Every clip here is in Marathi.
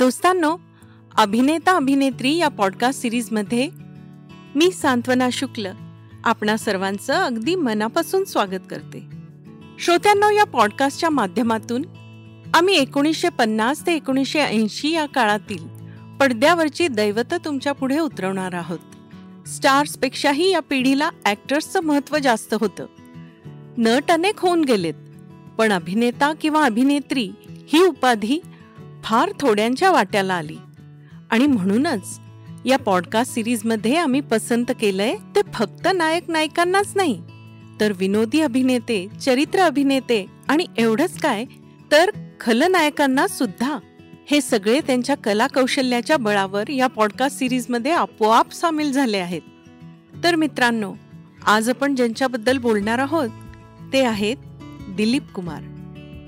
दोस्तांनो अभिनेता अभिनेत्री या पॉडकास्ट सिरीजमध्ये मी सांत्वना शुक्ल आपणा सर्वांचं अगदी मनापासून स्वागत करते. श्रोत्यांनो या पॉडकास्टच्या माध्यमातून आम्ही एकोणीसशे पन्नास ते एकोणीसशे ऐंशी या काळातील पडद्यावरची दैवत तुमच्यापुढे उतरवणार आहोत. स्टार्सपेक्षाही या पिढीला ॲक्टर्सचं महत्त्व जास्त होतं. नट अनेक होऊन गेलेत पण अभिनेता किंवा अभिनेत्री ही उपाधी फार थोड्यांच्या वाट्याला आली. आणि म्हणूनच या पॉडकास्ट सिरीजमध्ये आम्ही पसंत केलंय ते फक्त नायक नायिकांनाच नाही तर विनोदी अभिनेते चरित्र अभिनेते आणि एवढंच काय तर खलनायकांना सुद्धा. हे सगळे त्यांच्या कला कौशल्याच्या बळावर या पॉडकास्ट सिरीजमध्ये आपोआप सामील झाले आहेत. तर मित्रांनो आज आपण ज्यांच्याबद्दल बोलणार आहोत ते आहेत दिलीप कुमार.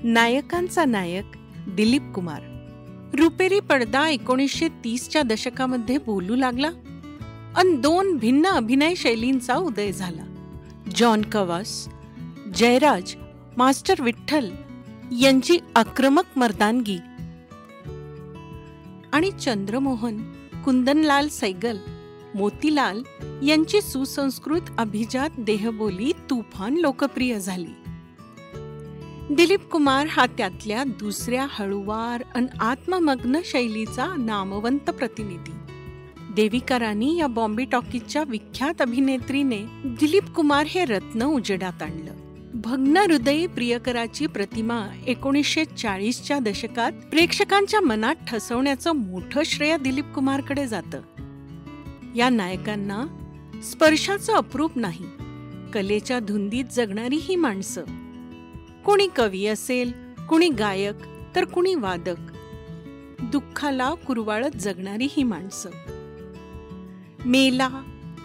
नायकांचा नायक दिलीप कुमार. रुपेरी पडदा एकोणीसशे तीसच्या दशकामध्ये बोलू लागला अन दोन भिन्न अभिनय शैलींचा उदय झाला. जॉन कवास जयराज मास्टर विठ्ठल यांची आक्रमक मर्दानगी आणि चंद्रमोहन कुंदनलाल सैगल मोतीलाल यांची सुसंस्कृत अभिजात देहबोली तुफान लोकप्रिय झाली. दिलीप कुमार हा त्यातल्या दुसऱ्या हळुवार अन आत्ममग्न शैलीचा नामवंत प्रतिनिधी. देविका राणी या बॉम्बे टॉकीजच्या विख्यात अभिनेत्रीने दिलीप कुमार हे रत्न उजेडात आणलं. भग्न हृदयी प्रियकराची प्रतिमा एकोणीसशे चाळीसच्या दशकात प्रेक्षकांच्या मनात ठसवण्याचं मोठं श्रेय दिलीप कुमारकडे जातं. या नायकांना स्पर्शाचं अप्रूप नाही. कलेच्या धुंदीत जगणारी ही माणसं कुणी कवी असेल कुणी गायक तर कुणी वादक. दुःखाला कुरवाळत जगणारी ही माणसं. मेला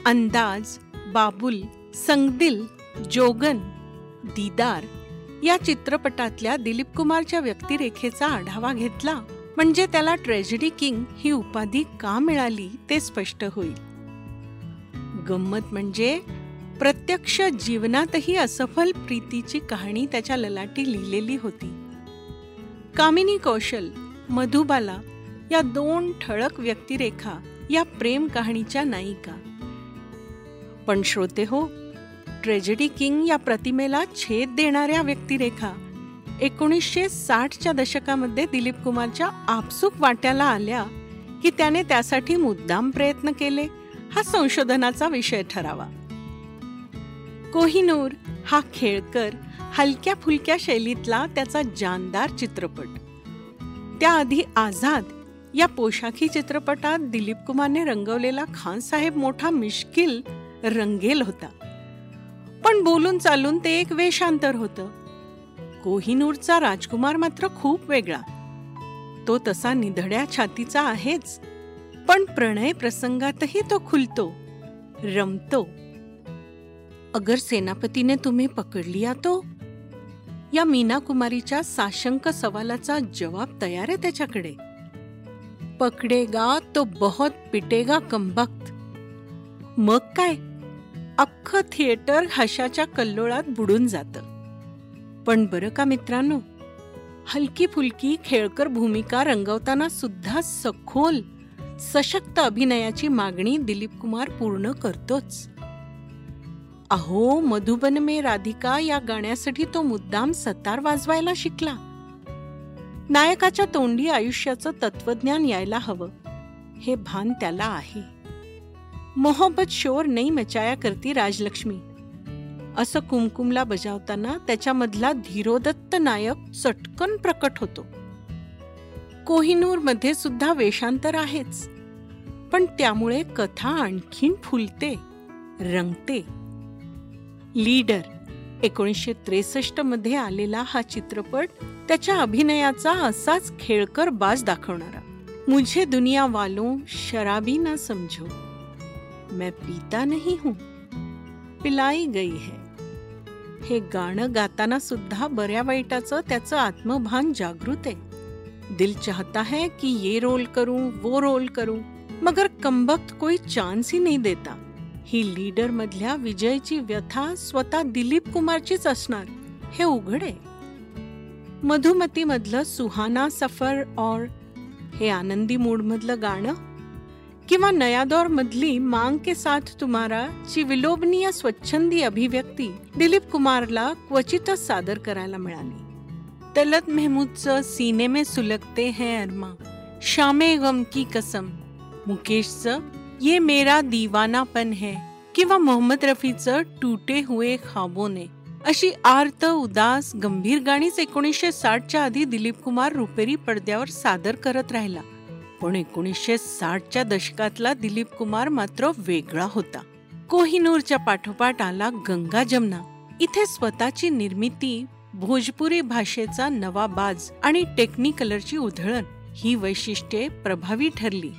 अंदाज बाबुल संगदिल जोगन दीदार या चित्रपटातल्या दिलीप कुमारच्या व्यक्तिरेखेचा आढावा घेतला म्हणजे त्याला ट्रेजेडी किंग ही उपाधी का मिळाली ते स्पष्ट होईल. गंमत म्हणजे प्रत्यक्ष जीवनातही असफल प्रीतीची कहाणी त्याच्या ललाटी लिहिलेली होती. कामिनी कौशल मधुबाला या दोन ठळक व्यक्तिरेखा या प्रेम कहाणीच्या नायिका. पण श्रोते हो ट्रेजेडी किंग या प्रतिमेला छेद देणाऱ्या व्यक्तिरेखा एकोणीसशे साठच्या दशकामध्ये दिलीप कुमारच्या आपसूक वाट्याला आल्या की त्याने त्यासाठी मुद्दाम प्रयत्न केले. हा संशोधनाचा विषय ठरावा. कोहिनूर हा खेळकर हलक्या फुलक्या शैलीतला त्याचा जानदार चित्रपट. त्याआधी आझाद या पोशाखी चित्रपटात दिलीप कुमारने रंगवलेला खानसाहेब मोठा मिश्किल रंगेल होता. पण बोलून चालून ते एक वेशांतर होतं. कोहिनूरचा राजकुमार मात्र खूप वेगळा. तो तसा निधड्या छातीचा आहेच पण प्रणय प्रसंगातही तो खुलतो रमतो. अगर सेनापतीने तुम्ही पकडली पकड़ लिया तो या मीना कुमारीच्या साशंक सवालाचा जवाब तयार आहे त्याच्याकडे. पकडेगा तो बहुत पिटेगा कंबक्त मग काय? अख्खं थिएटर हशाच्या कल्लोळात बुडून जात. पण बरं का मित्रांनो हलकी फुलकी खेळकर भूमिका रंगवताना सुद्धा सखोल सशक्त अभिनयाची मागणी दिलीप कुमार पूर्ण करतोच. अहो मधुबन मे राधिका या गाण्यासाठी तो मुद्दाम सतार वाजवायला शिकला. नायकाच्या तोंडी आयुष्याचं तत्वज्ञान यायला हवं. हे भान त्याला आहे. मोहब्बत शोर नाही मचाया करती राजलक्ष्मी. असं कुमकुमला बजावताना त्याच्यामधला धीरोदत्त नायक चटकन प्रकट होतो. कोहिनूरमध्ये सुद्धा वेषांतर आहेच. पण त्यामुळे कथा आणखीन फुलते रंगते. लीडर. एकोणीसशे त्रेसष्ट मध्ये आलेला हा चित्रपट त्याच्या अभिनयाचा असाच खेळकर बाज दाखवणारा. मुझे दुनिया वालों शराबी ना समझो. मैं पीता नहीं हूँ. पिलाई गई है. हे गाणं गाताना सुद्धा बऱ्या वाईटाचं त्याचं आत्मभान जागृत आहे. दिल चाहता है कि ये रोल करूँ, वो रोल करूँ, मगर कमबख्त कोई चान्स ही नहीं देता. ही लीडर मधल्या विजयची व्यथा स्वतः दिलीप कुमारचीच असणार. हे उघड आहे. मधुमती मधलं सुहाना सफर और हे आनंदी मूड मधलं गाणं? किंवा नयादौर मधली मांग के साथ तुम्हारा ची विलोभनीय स्वच्छंदी अभिव्यक्ती दिलीप कुमारला क्वचितच सादर करायला मिळाली. तलत मेहमूदचं सीने में सुलगते हैं अरमा. शामे गम की कसम. मुकेशचं ये मेरा दिवानापन है किंवा मोहम्मद रफीचं टूटे हुए खाबो ने। अशी आर्त उदास गंभीर गाणीच एकोणीसशे साठच्या आधी दिलीप कुमार रुपेरी पडद्यावर सादर करत राहिला. पण एकोणीसशे साठच्या दशकातला दिलीप कुमार मात्र वेगळा होता. कोहिनूरच्या पाठोपाठ आला गंगा जमना. इथे स्वतःची निर्मिती भोजपुरी भाषेचा नवा बाज आणि टेक्निकलरची उधळण ही वैशिष्ट्ये प्रभावी ठरली.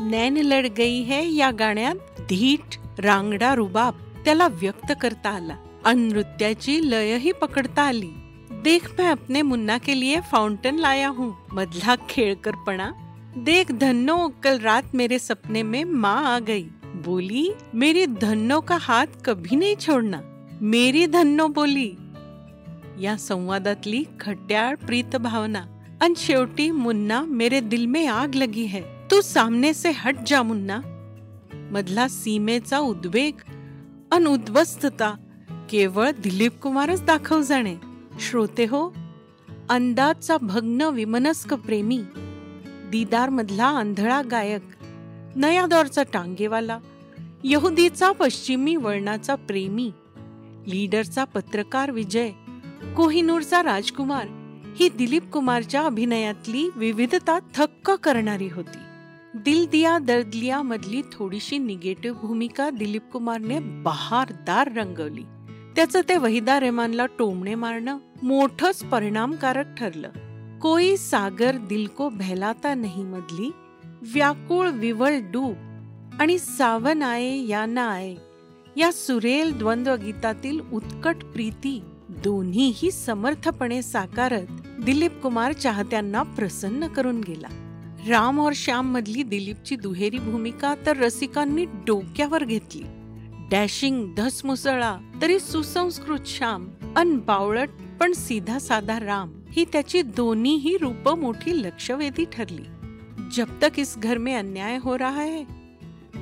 नैन लढ गई है या गाण्यात धीट, रांगडा, रुबाब, त्याला व्यक्त करता आला. अन नृत्याची लयही पकडता आली. देख मैं अपने मुन्ना के लिए फाउंटेन लाया हूँ, मधला खेळकरपणा. देख धन्नो, कल रात मेरे सपने में माँ आ गई. बोली, मेरी धन्नो का हात कभी नहीं छोड़ना. मेरी धन्नो बोली. या संवादातली खट्याळ प्रीत भावना. अन शेवटी मुन्ना मेरे दिल में आग लगी है. तू सामने से हट जा मुन्ना। मधला सीमेचा उद्वेग अन उद्वस्तता केवळ दिलीप कुमारच दाखव जाणे। श्रोते हो अंदाजचा भग्न विमनस्क प्रेमी दीदार मधला आंधळा गायक नया दौरचा टांगेवाला यहुदीचा पश्चिमी वळणाचा प्रेमी लीडरचा पत्रकार विजय कोहिनूरचा राजकुमार ही दिलीप कुमारच्या अभिनयातली विविधता थक्क करणारी होती। दिल दिया दर्द लिया मधली थोडीशी निगेटिव्ह भूमिका दिलीप कुमारने बहारदार रंगवली. त्याचं ते वहिदा रेमानला टोमणे मारणं मोठच परिणामकारक ठरलं. कोई सागर दिल को बहलाता नाही मधली व्याकुळ विवळ डूब आणि सावन आये या ना आये या सुरेल द्वंद्व गीतातील उत्कट प्रीती दोन्हीही समर्थपणे साकारत दिलीप कुमार चाहत्यांना प्रसन्न करून गेला. राम और श्याम मधली दिलीपची दुहेरी भूमिका तर रसिकांनी डोक्यावर घेतली. डॅशिंग धसमुसळा तरी सुसंस्कृत श्याम अन बावळट पण सीधा साधा राम ही त्याची दोन्हीही रूप मोठी लक्षवेधी ठरली. जब तक इस घर में अन्याय हो रहा है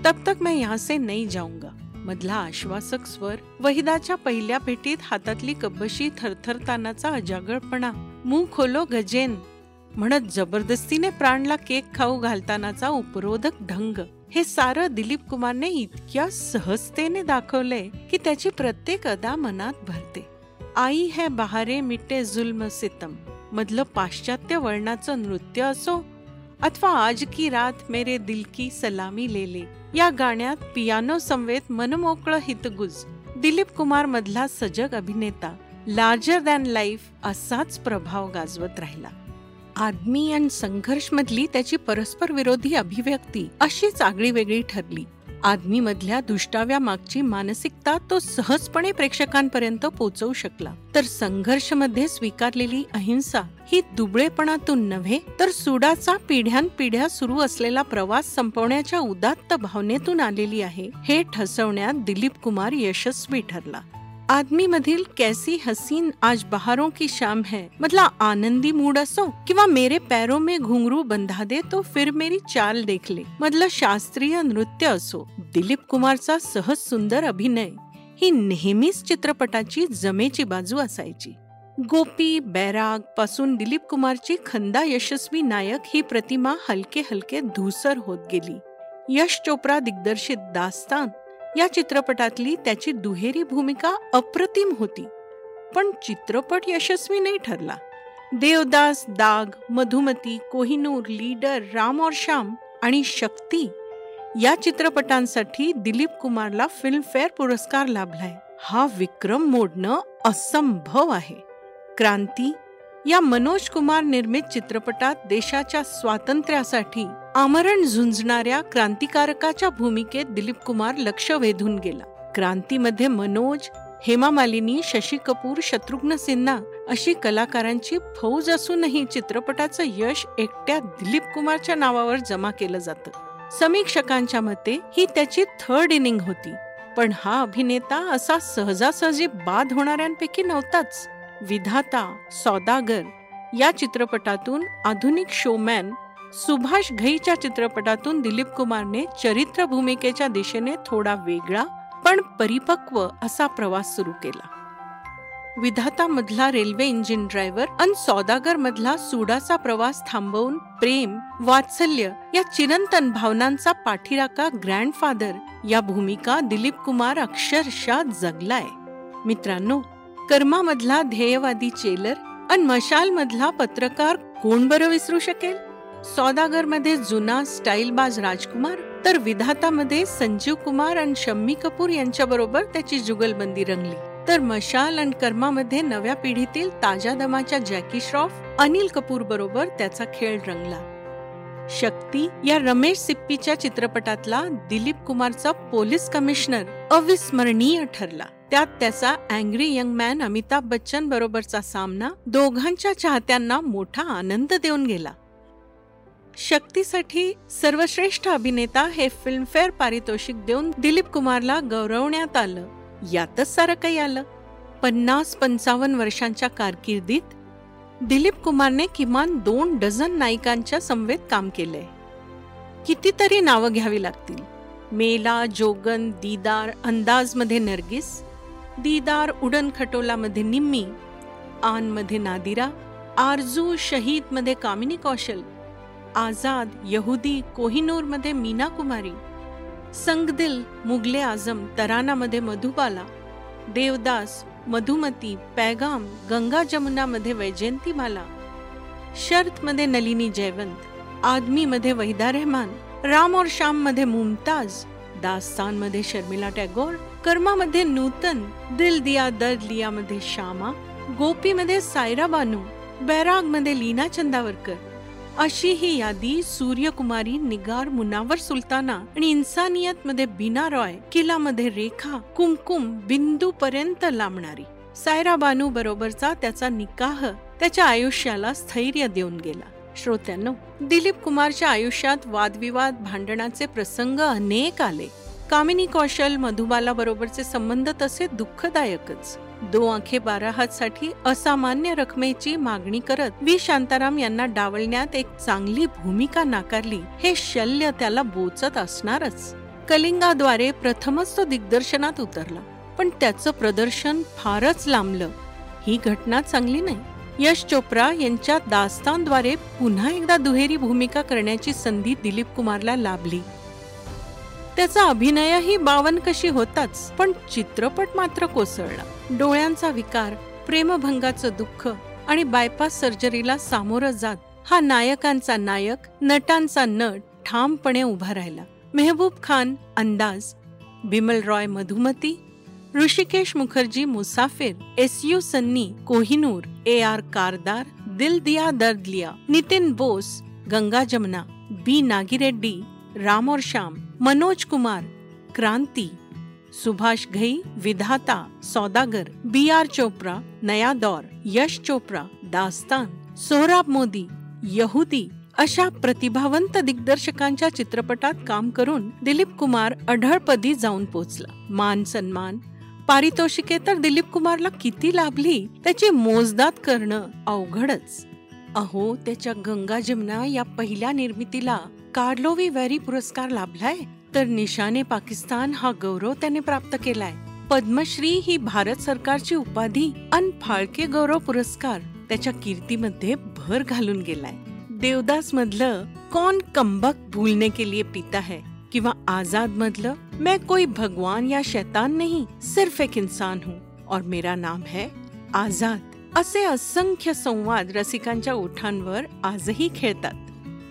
तब तक मैं यहाँ से नहीं जाऊंगा. मधला आश्वासक स्वर वहिदाच्या पहिल्या भेटीत हातातली कब्बशी थरथरतानाचा अजागळपणा मुंह खोलो गजेन म्हणत जबरदस्तीने प्राणला केक खाऊ घालतानाचा उपरोधक ढंग. हे सारं दिलीप कुमारने इतक्या सहजतेने दाखवले की त्याची प्रत्येक अदा मनात भरते. आई है बहारे मिटे जुल्म सितम. मधलं पाश्चात्य वळणाचं नृत्य असो अथवा आज की रात मेरे दिल की सलामी लेले या गाण्यात पियानो समवेत मनमोकळ हितगुज. दिलीप कुमार मधला सजग अभिनेता लार्जर दॅन लाईफ असाच प्रभाव गाजवत राहिला. आदमी आणि संघर्ष मधली त्याची परस्पर विरोधी अभिव्यक्ती अशीच आगळी वेगळी ठरली. आदमी मधल्या दुष्टाव्या मागची मानसिकता तो सहजपणे प्रेक्षकांपर्यंत पोहोचवू शकला. तर संघर्षमध्ये स्वीकारलेली अहिंसा ही दुबळेपणातून नव्हे तर सुडाचा पिढ्यानपिढ्या सुरू असलेला प्रवास संपवण्याच्या उदात्त भावनेतून आलेली आहे हे ठसवण्यात दिलीप कुमार यशस्वी ठरला. आदमी मधील कैसी हसीन आज बहारों की शाम है। मतलब आनंदी मूड असो किंवा मेरे पैरों में घुंगरू बंधा दे तो फिर मेरी चाल देख ले। मतलब शास्त्रीय नृत्य असो दिलीप कुमारचा सहज सुंदर अभिनय। ही नेहमीच चित्रपटाची जमेची बाजू असायची। गोपी बैरागपासून दिलीप कुमारची खंदा यशस्वी नायक ही प्रतिमा हलके हलके धूसर होत गेली। यश चोप्रा दिग्दर्शित दास्तान या चित्रपटातली त्याची दुहेरी भूमिका अप्रतिम होती पण चित्रपट यशस्वी नाही ठरला. देवदास दाग मधुमती कोहिनूर लीडर राम और श्याम आणि शक्ती या चित्रपटांसाठी दिलीप कुमारला फिल्मफेअर पुरस्कार लाभलाय. हा विक्रम मोडणं असंभव आहे. क्रांती या मनोज कुमार निर्मित चित्रपटात देशाच्या स्वातंत्र्यासाठी आमरण झुंजणाऱ्या क्रांतिकारकाच्या भूमिकेत दिलीप कुमार लक्ष वेधून गेला. क्रांतीमध्ये मनोज हेमा मालिनी शशी कपूर शत्रुघ्न सिन्हा अशी कलाकारांची फौज असूनही चित्रपटाचं यश एकट्या दिलीप कुमारच्या नावावर जमा केलं जातं. समीक्षकांच्या मते ही त्याची थर्ड इनिंग होती. पण हा अभिनेता असा सहजासहजी बाद होणाऱ्यांपैकी नव्हताच. विधाता सौदागर या चित्रपटातून आधुनिक शोमॅन सुभाष घईच्या चित्रपटातून दिलीप कुमारने चरित्र भूमिकेच्या दिशेने थोडा वेगळा पण परिपक्व असा प्रवास सुरू केला. विधाता मधला रेल्वे इंजिन ड्रायव्हर आणि सौदागर मधला सुडाचा प्रवास थांबवून प्रेम वात्सल्य या चिरंतन भावनांचा पाठीराका ग्रँडफादर या भूमिका दिलीप कुमार अक्षरशः जगलाय. मित्रांनो कर्मामधला ध्येयवादी चेलर आणि मशाल मधला पत्रकार कोण बरं विसरू शकेल? सौदागरमध्ये जुना स्टाईलबाज राजकुमार तर विधातामध्ये संजीव कुमार आणि शम्मी कपूर यांच्या बरोबर त्याची जुगलबंदी रंगली. तर मशाल आणि कर्मामध्ये नव्या पिढीतील ताज्या दमाच्या जॅकी श्रॉफ अनिल कपूर बरोबर त्याचा खेळ रंगला. शक्ती या रमेश सिप्पीच्या चित्रपटातला दिलीप कुमारचा पोलीस कमिशनर अविस्मरणीय ठरला. त्यात त्याचा angry young man Amitabh Bachchan बरोबरचा सामना दोघांच्या चाहत्यांना मोठा आनंद देऊन गेला. शक्तीसाठी सर्वश्रेष्ठ अभिनेता हे फिल्मफेअर पारितोषिक देऊन दिलीप कुमारला गौरवण्यात आलं. यातच सारं काही आलं. पन्नास पंचावन्न वर्षांच्या कारकिर्दीत दिलीप कुमारने किमान दोन डझन नायिकांच्या समवेत काम केलंय. कितीतरी नावं घ्यावी लागतील. मेला जोगन दीदार अंदाजमध्ये नरगिस नर्गिस दीदार उडन खटोलामध्ये निम्मी, आन मध्ये नादिरा, आरज़ू शहीद मध्ये कामिनी कौशल, आझाद यहुदी कोहिनूर मध्ये मीना कुमारी, संगदिल मुगले आझम तरानामध्ये मधुबाला, देवदास मधुमती पैगाम गंगा जमुनामध्ये वैजयंतीमाला, शर्त नलिनी जयवंत, आदमी मध्ये वहिदा रहमान, राम और शाम मध्ये मुमताज़, दास्तान मध्ये शर्मिला टॅगोर कर्मामध्ये नूतन दिल दिया दर्द लिया मध्ये श्यामा गोपी मध्ये सायरा बानू बैरागमध्ये लीना चंदावरकर. अशी ही यादी सूर्यकुमारी निगार मुनावर सुलताना आणि इन्सानियत मध्ये बिना रॉय किला मध्ये रेखा कुमकुम बिंदू पर्यंत लांबणारी. सायरा बानू बरोबरचा त्याचा निकाह त्याच्या आयुष्याला स्थैर्य देऊन गेला. श्रोत्यांनो दिलीप कुमारच्या आयुष्यात वादविवाद भांडणाचे प्रसंग अनेक आले. कामिनी कौशल मधुबाला बरोबरचे संबंध तसे दुःखदायकच. दो आखे बारा हात साठी असामान्य रकमेची मागणी करत वी शांताराम यांना डावलण्यात एक चांगली भूमिका नाकारली. हे शल्य त्याला बोचत असणारच. कलिंगाद्वारे प्रथमच तो दिग्दर्शनात उतरला. पण त्याचं प्रदर्शन फारच लांबलं. ही घटना चांगली नाही. यश चोप्रा यांच्या दास्तानद्वारे पुन्हा एकदा दुहेरी भूमिका करण्याची संधी दिलीप कुमारला लाभली. त्याचा अभिनयही बावन कशी होताच पण चित्रपट मात्र कोसळला. डोळ्यांचा विकार प्रेमभंगाचं दुःख आणि बायपास सर्जरीला सामोरं जात हा नायकांचा नायक नटांचा नट ठामपणे उभा राहिला. मेहबूब खान अंदाज Bimal Roy Madhumati Hrishikesh Mukherjee Musafir S U Sunny Kohinoor A R Kardar Dil Diya दर्द लिया नितिन बोस गंगा जमुना बी नागिरेड्डी राम और श्याम मनोज कुमार क्रांती सुभाष घई विधाता सौदागर बी आर चोप्रा नया दौर यश चोप्रा दास्तान सोहराब मोदी यहुदी अशा प्रतिभावंत दिग्दर्शकांच्या चित्रपटात काम करून दिलीप कुमार अढळपदी जाऊन पोचला. मान सन्मान पारितोषिके तर दिलीप कुमारला किती लाभली त्याची मोजदात करणं अवघडच. अहो त्याच्या गंगा जमुना या पहिल्या निर्मितीला कार्लोवी वॅरी पुरस्कार लाभलाय तर निशाने पाकिस्तान हा गौरव त्याने प्राप्त केलाय. पद्मश्री ही भारत सरकारची उपाधी अन फाळके गौरव पुरस्कार त्याच्या कीर्तीमध्ये भर घालून गेलाय. देवदास मधलं कौन कंबक भूलने के लिए पीता है किंवा आजाद मधलं मैं कोई भगवान या शैतान नहीं सिर्फ एक इंसान हूँ और मेरा नाम है आजाद. असे असंख्य संवाद रसिकांच्या ओठांवर आजही खेळतात.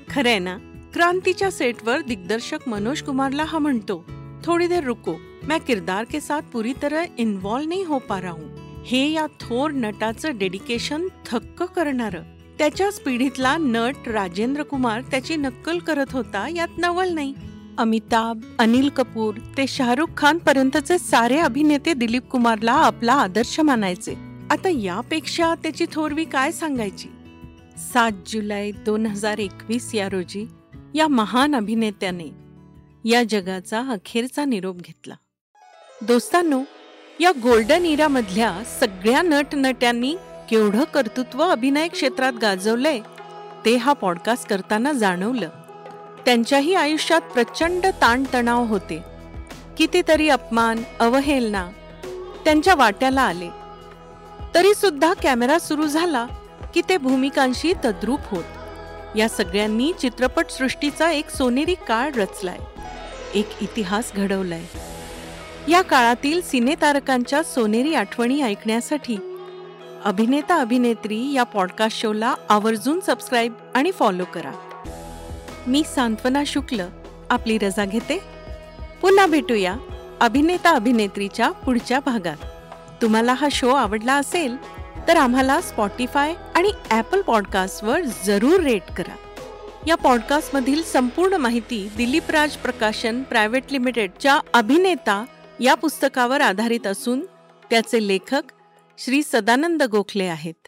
खरंय ना? क्रांतीच्या सेटवर दिग्दर्शक मनोज कुमारला हा म्हणतो थोडी देर रुको मैं किरदार के साथ पूरी तरह इन्वॉल्व नहीं हो पा रहा हूँ. हे या थोर नटाचं डेडिकेशन थक्क करणार. त्याच्याच पिढीतला नट राजेंद्र कुमार त्याची नक्कल करत होता यात नवल नाही. अमिताभ अनिल कपूर ते शाहरुख खान पर्यंतचे सारे अभिनेते दिलीप कुमारला आपला आदर्श मानायचे. आता यापेक्षा त्याची थोरवी काय सांगायची? सात जुलै दोन हजार एकवीस या रोजी या महान अभिनेत्याने या जगाचा अखेरचा निरोप घेतला. दोस्तांनो या गोल्डन इरामधल्या सगळ्या नटनट्यांनी केवढं कर्तृत्व अभिनय क्षेत्रात गाजवलंय ते हा पॉडकास्ट करताना जाणवलं. त्यांच्याही आयुष्यात प्रचंड ताणतणाव होते. कितीतरी अपमान अवहेलना त्यांच्या वाट्याला आले. तरीसुद्धा कॅमेरा सुरू झाला की ते भूमिकांशी तद्रूप होत. या सगळ्यांनी चित्रपटसृष्टीचा एक सोनेरी काळ रचलाय. एक इतिहास घडवलाय. या काळातील सिनेतारकांच्या सोनेरी आठवणी ऐकण्यासाठी अभिनेता अभिनेत्री या पॉडकास्ट शोला आवर्जून सबस्क्राईब आणि फॉलो करा. मी सांत्वना शुक्ल आपली रजा घेते. पुन्हा भेटूया अभिनेता अभिनेत्रीच्या पुढच्या भागात. तुम्हाला हा शो आवडला असेल तर आम्हाला स्पॉटीफाय आणि ॲपल पॉडकास्टवर जरूर रेट करा. या पॉडकास्टमधील संपूर्ण माहिती दिलीप राज प्रकाशन प्रायव्हेट लिमिटेडच्या अभिनेता या पुस्तकावर आधारित असून त्याचे लेखक श्री सदानंद गोखले आहेत.